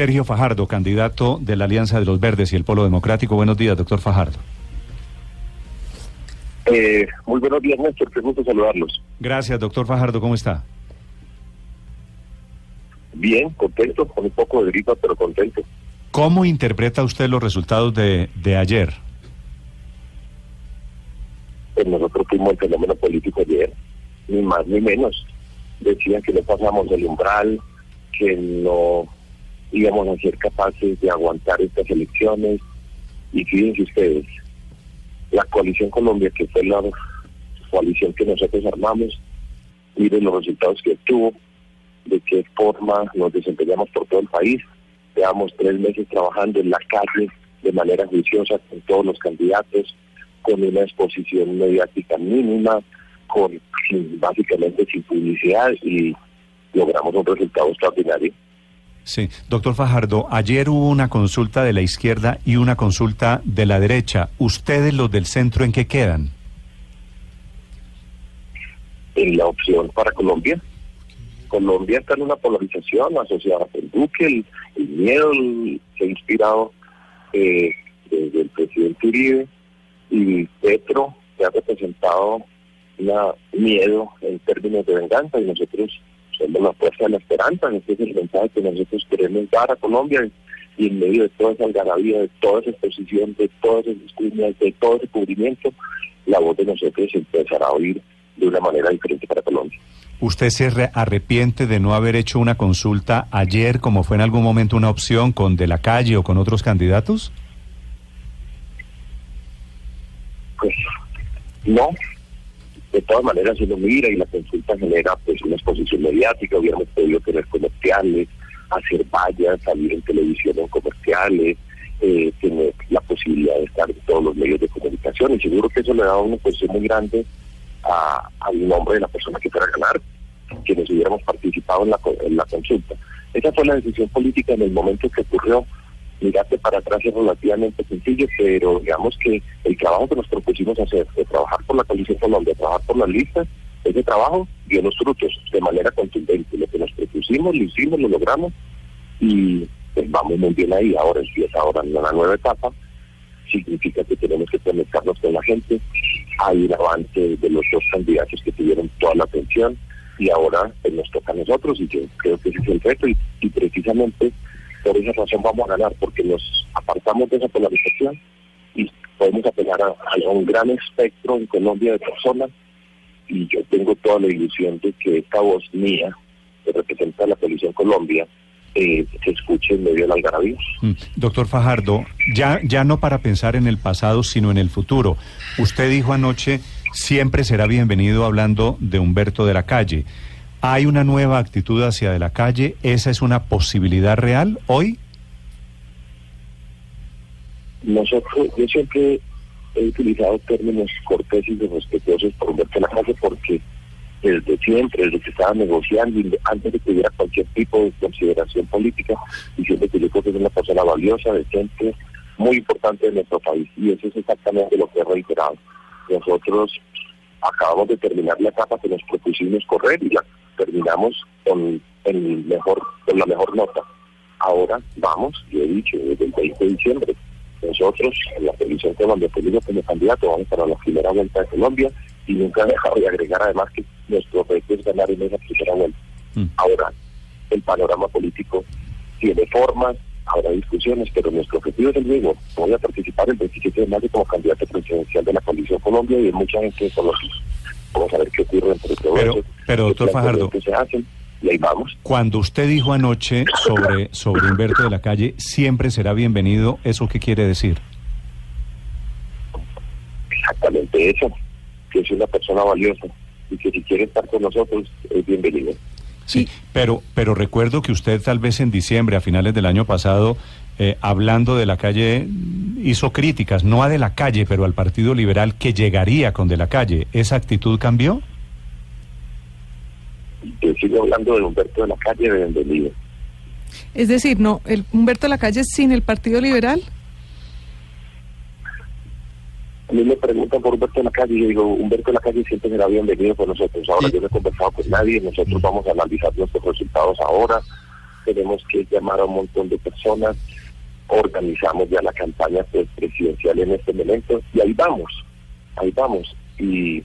Sergio Fajardo, candidato de la Alianza de los Verdes y el Polo Democrático. Buenos días, doctor Fajardo. Eh, muy buenos días, Néstor. Qué gusto saludarlos. Gracias, doctor Fajardo. ¿Cómo está? Bien, contento, con un poco de gripa, pero contento. ¿Cómo interpreta usted los resultados de, de ayer? Pues nosotros fuimos el fenómeno político ayer, ni más ni menos. Decían que no pasamos el umbral, que no íbamos a ser capaces de aguantar estas elecciones. Y fíjense ustedes, la coalición Colombia, que fue la coalición que nosotros armamos, miren los resultados que obtuvo, de qué forma nos desempeñamos por todo el país. Llevamos tres meses trabajando en la calle de manera juiciosa con todos los candidatos, con una exposición mediática mínima, con básicamente sin publicidad y logramos un resultado extraordinario. Sí, doctor Fajardo, ayer hubo una consulta de la izquierda y una consulta de la derecha. ¿Ustedes los del centro en qué quedan? En la opción para Colombia. Colombia está en una polarización asociada con Duque, el, miedo se ha inspirado eh, el presidente Uribe y Petro se ha representado un miedo en términos de venganza y nosotros somos la fuerza de la esperanza, este es el mensaje que nosotros queremos dar a Colombia y en medio de toda esa algarabía, de toda esa exposición, de todas esas escuñas, de todo ese cubrimiento, la voz de nosotros empezará a oír de una manera diferente para Colombia. ¿Usted se arrepiente de no haber hecho una consulta ayer, como fue en algún momento una opción con De la Calle o con otros candidatos? Pues no. De todas maneras, uno mira y la consulta genera pues una exposición mediática. Hubiéramos podido tener comerciales, hacer vallas, salir en televisión en comerciales, eh, tener la posibilidad de estar en todos los medios de comunicación. Y seguro que eso le da una posición muy grande al nombre de la persona que fuera a ganar, quienes hubiéramos participado en la, en la consulta. Esa fue la decisión política en el momento que ocurrió. Mirarte para atrás es relativamente sencillo, pero digamos que el trabajo que nos propusimos hacer, de trabajar por la Coalición Colombia, trabajar por las listas, ese trabajo dio los frutos de manera contundente. Lo que nos propusimos, lo hicimos, lo logramos y pues, vamos muy bien ahí. Ahora empieza ahora una nueva etapa. Significa que tenemos que conectarnos con la gente, hay un avance de los dos candidatos que tuvieron toda la atención y ahora pues, nos toca a nosotros y yo creo que ese es el reto y, precisamente por esa razón vamos a ganar porque nos apartamos de esa polarización y podemos apelar a, un gran espectro en Colombia de personas y yo tengo toda la ilusión de que esta voz mía que representa la Coalición Colombia eh, se escuche en medio de la algarabía. Mm. Doctor Fajardo, ya, ya no para pensar en el pasado, sino en el futuro. Usted dijo anoche, siempre será bienvenido hablando de Humberto de la Calle. ¿Hay una nueva actitud hacia de la calle? ¿Esa es una posibilidad real hoy? Nosotros, yo siempre he utilizado términos corteses y respetuosos por Humberto de la Calle porque desde siempre, desde que estaba negociando, antes de que hubiera cualquier tipo de consideración política, diciendo que yo creo que es una persona valiosa, decente, muy importante de nuestro país. Y eso es exactamente lo que he reiterado. Nosotros acabamos de terminar la etapa que nos propusimos correr y la terminamos con, el mejor, con la mejor nota. Ahora vamos, yo he dicho, desde el 20 de diciembre, nosotros en la televisión Colombia, pues como candidato, vamos para la primera vuelta de Colombia y nunca he dejado de agregar además que nuestro objetivo es ganar en esa primera vuelta. Mm. Ahora, el panorama político tiene formas, habrá discusiones, pero nuestro objetivo es el mismo. Voy a participar el 27 de mayo como candidato presidencial de la Coalición Colombia y hay mucha gente con los Vamos a ver qué ocurre entre pero, Pero, doctor Fajardo, se hacen, y ahí vamos. Cuando usted dijo anoche sobre, sobre Humberto de la Calle, siempre será bienvenido, ¿eso qué quiere decir? Exactamente eso que es una persona valiosa y que si quiere estar con nosotros es bienvenido. Sí, pero, pero recuerdo que usted tal vez en diciembre, a finales del año pasado, eh, hablando de la calle, hizo críticas, no a de la calle, pero al Partido Liberal que llegaría con de la calle. ¿Esa actitud cambió? Yo sigo hablando de Humberto de la calle de bienvenido. Es decir, no, el Humberto de la calle sin el Partido Liberal. A mí me preguntan por Humberto de la Calle y yo digo, Humberto de la Calle siempre será bienvenido con nosotros. Ahora yo no he conversado con nadie, nosotros vamos a analizar nuestros resultados ahora, tenemos que llamar a un montón de personas, organizamos ya la campaña pues, presidencial en este momento y ahí vamos, ahí vamos. Y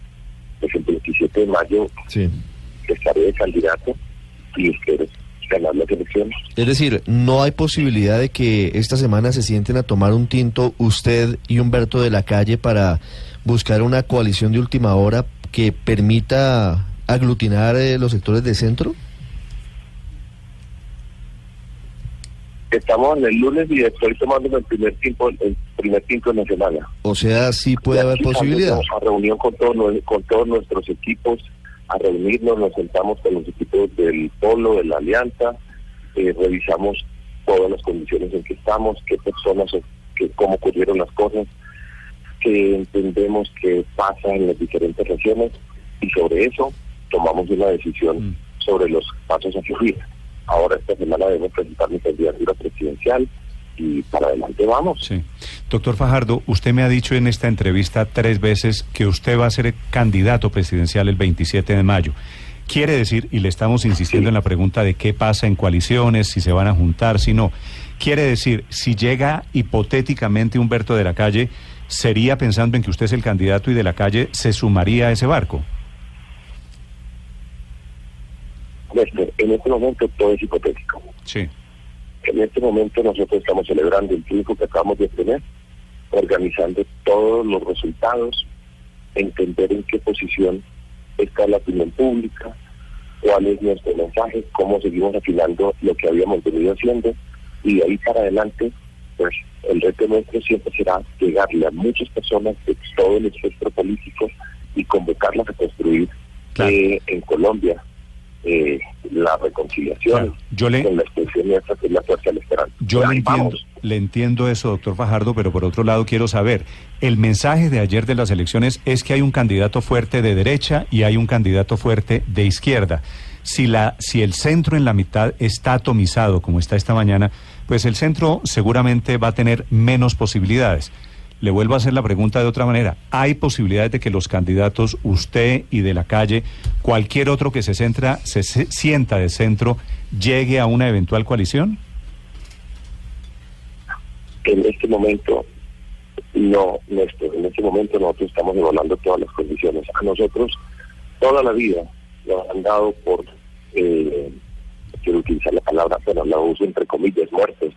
pues el 27 de mayo Sí. estaré de candidato y espero ganar las elecciones. Es decir, no hay posibilidad de que esta semana se sienten a tomar un tinto usted y Humberto de la Calle para buscar una coalición de última hora que permita aglutinar eh, los sectores de centro. Estamos en el lunes y estoy tomando el primer tiempo, el primer tiempo en la semana. O sea, sí puede haber posibilidad. A reunión con todos, con todos nuestros equipos, a reunirnos, nos sentamos con los equipos del Polo, de la Alianza, eh, revisamos todas las condiciones en que estamos, qué personas, que, cómo ocurrieron las cosas, qué entendemos que pasa en las diferentes regiones y sobre eso tomamos una decisión Mm. sobre los pasos a seguir. Ahora esta semana debemos presentar mi candidatura presidencial y para adelante vamos. Sí. Doctor Fajardo, usted me ha dicho en esta entrevista tres veces que usted va a ser candidato presidencial el 27 de mayo. Quiere decir, y le estamos insistiendo Sí. en la pregunta de qué pasa en coaliciones, si se van a juntar, si no. Quiere decir, si llega hipotéticamente Humberto de la Calle, ¿sería pensando en que usted es el candidato y de la calle se sumaría a ese barco? Néstor, en este momento todo es hipotético. Sí. En este momento nosotros estamos celebrando el triunfo que acabamos de tener, organizando todos los resultados, entender en qué posición está la opinión pública, cuál es nuestro mensaje, cómo seguimos afilando lo que habíamos venido haciendo y de ahí para adelante, pues el reto nuestro siempre será llegarle a muchas personas de todo el espectro político y convocarlas a construir Claro. eh, en Colombia eh, la reconciliación Claro. Yo le- con la expresión nuestra que es la fuerza del esperanza. Yo le entiendo, le entiendo eso, doctor Fajardo, pero por otro lado quiero saber, el mensaje de ayer de las elecciones es que hay un candidato fuerte de derecha y hay un candidato fuerte de izquierda. Si, la, si el centro en la mitad está atomizado, como está esta mañana, pues el centro seguramente va a tener menos posibilidades. Le vuelvo a hacer la pregunta de otra manera. ¿Hay posibilidades de que los candidatos, usted y de la calle, cualquier otro que se, centra, se, sienta de centro, llegue a una eventual coalición? En este momento, no, Néstor, en este momento nosotros estamos evaluando todas las condiciones. A nosotros, toda la vida nos han dado por, eh, quiero utilizar la palabra, pero la uso entre comillas, muertes.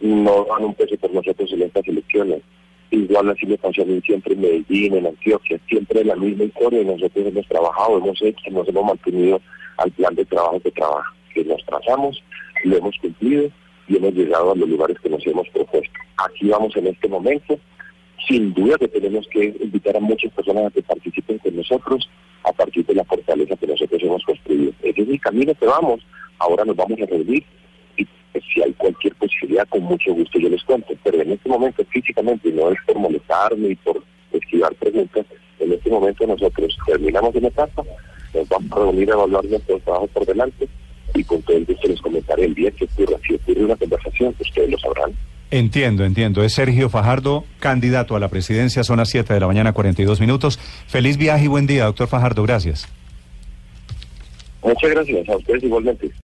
No dan un peso por nosotros en estas elecciones. Igual así me pasó a siempre en Medellín, en Antioquia, siempre la misma historia. Nosotros hemos trabajado, hemos hecho, nos hemos mantenido al plan de trabajo que, trabaja, que nos trazamos, lo hemos cumplido y hemos llegado a los lugares que nos hemos propuesto. Aquí vamos en este momento. Sin duda que tenemos que invitar a muchas personas a que participen con nosotros a partir de la fortaleza que nosotros hemos construido. Ese es el camino que vamos. Ahora nos vamos a reunir si hay cualquier posibilidad, con mucho gusto yo les cuento. Pero en este momento físicamente, no es por molestarme y por esquivar preguntas, en este momento nosotros terminamos una etapa, nos vamos a reunir a evaluar nuestro trabajo por delante y con todo el gusto les comentaré el día que ocurra. Si ocurre una conversación, ustedes lo sabrán. Entiendo, entiendo. Es Sergio Fajardo, candidato a la presidencia, son las 7 de la mañana, 42 minutos. Feliz viaje y buen día, doctor Fajardo. Gracias. Muchas gracias a ustedes igualmente.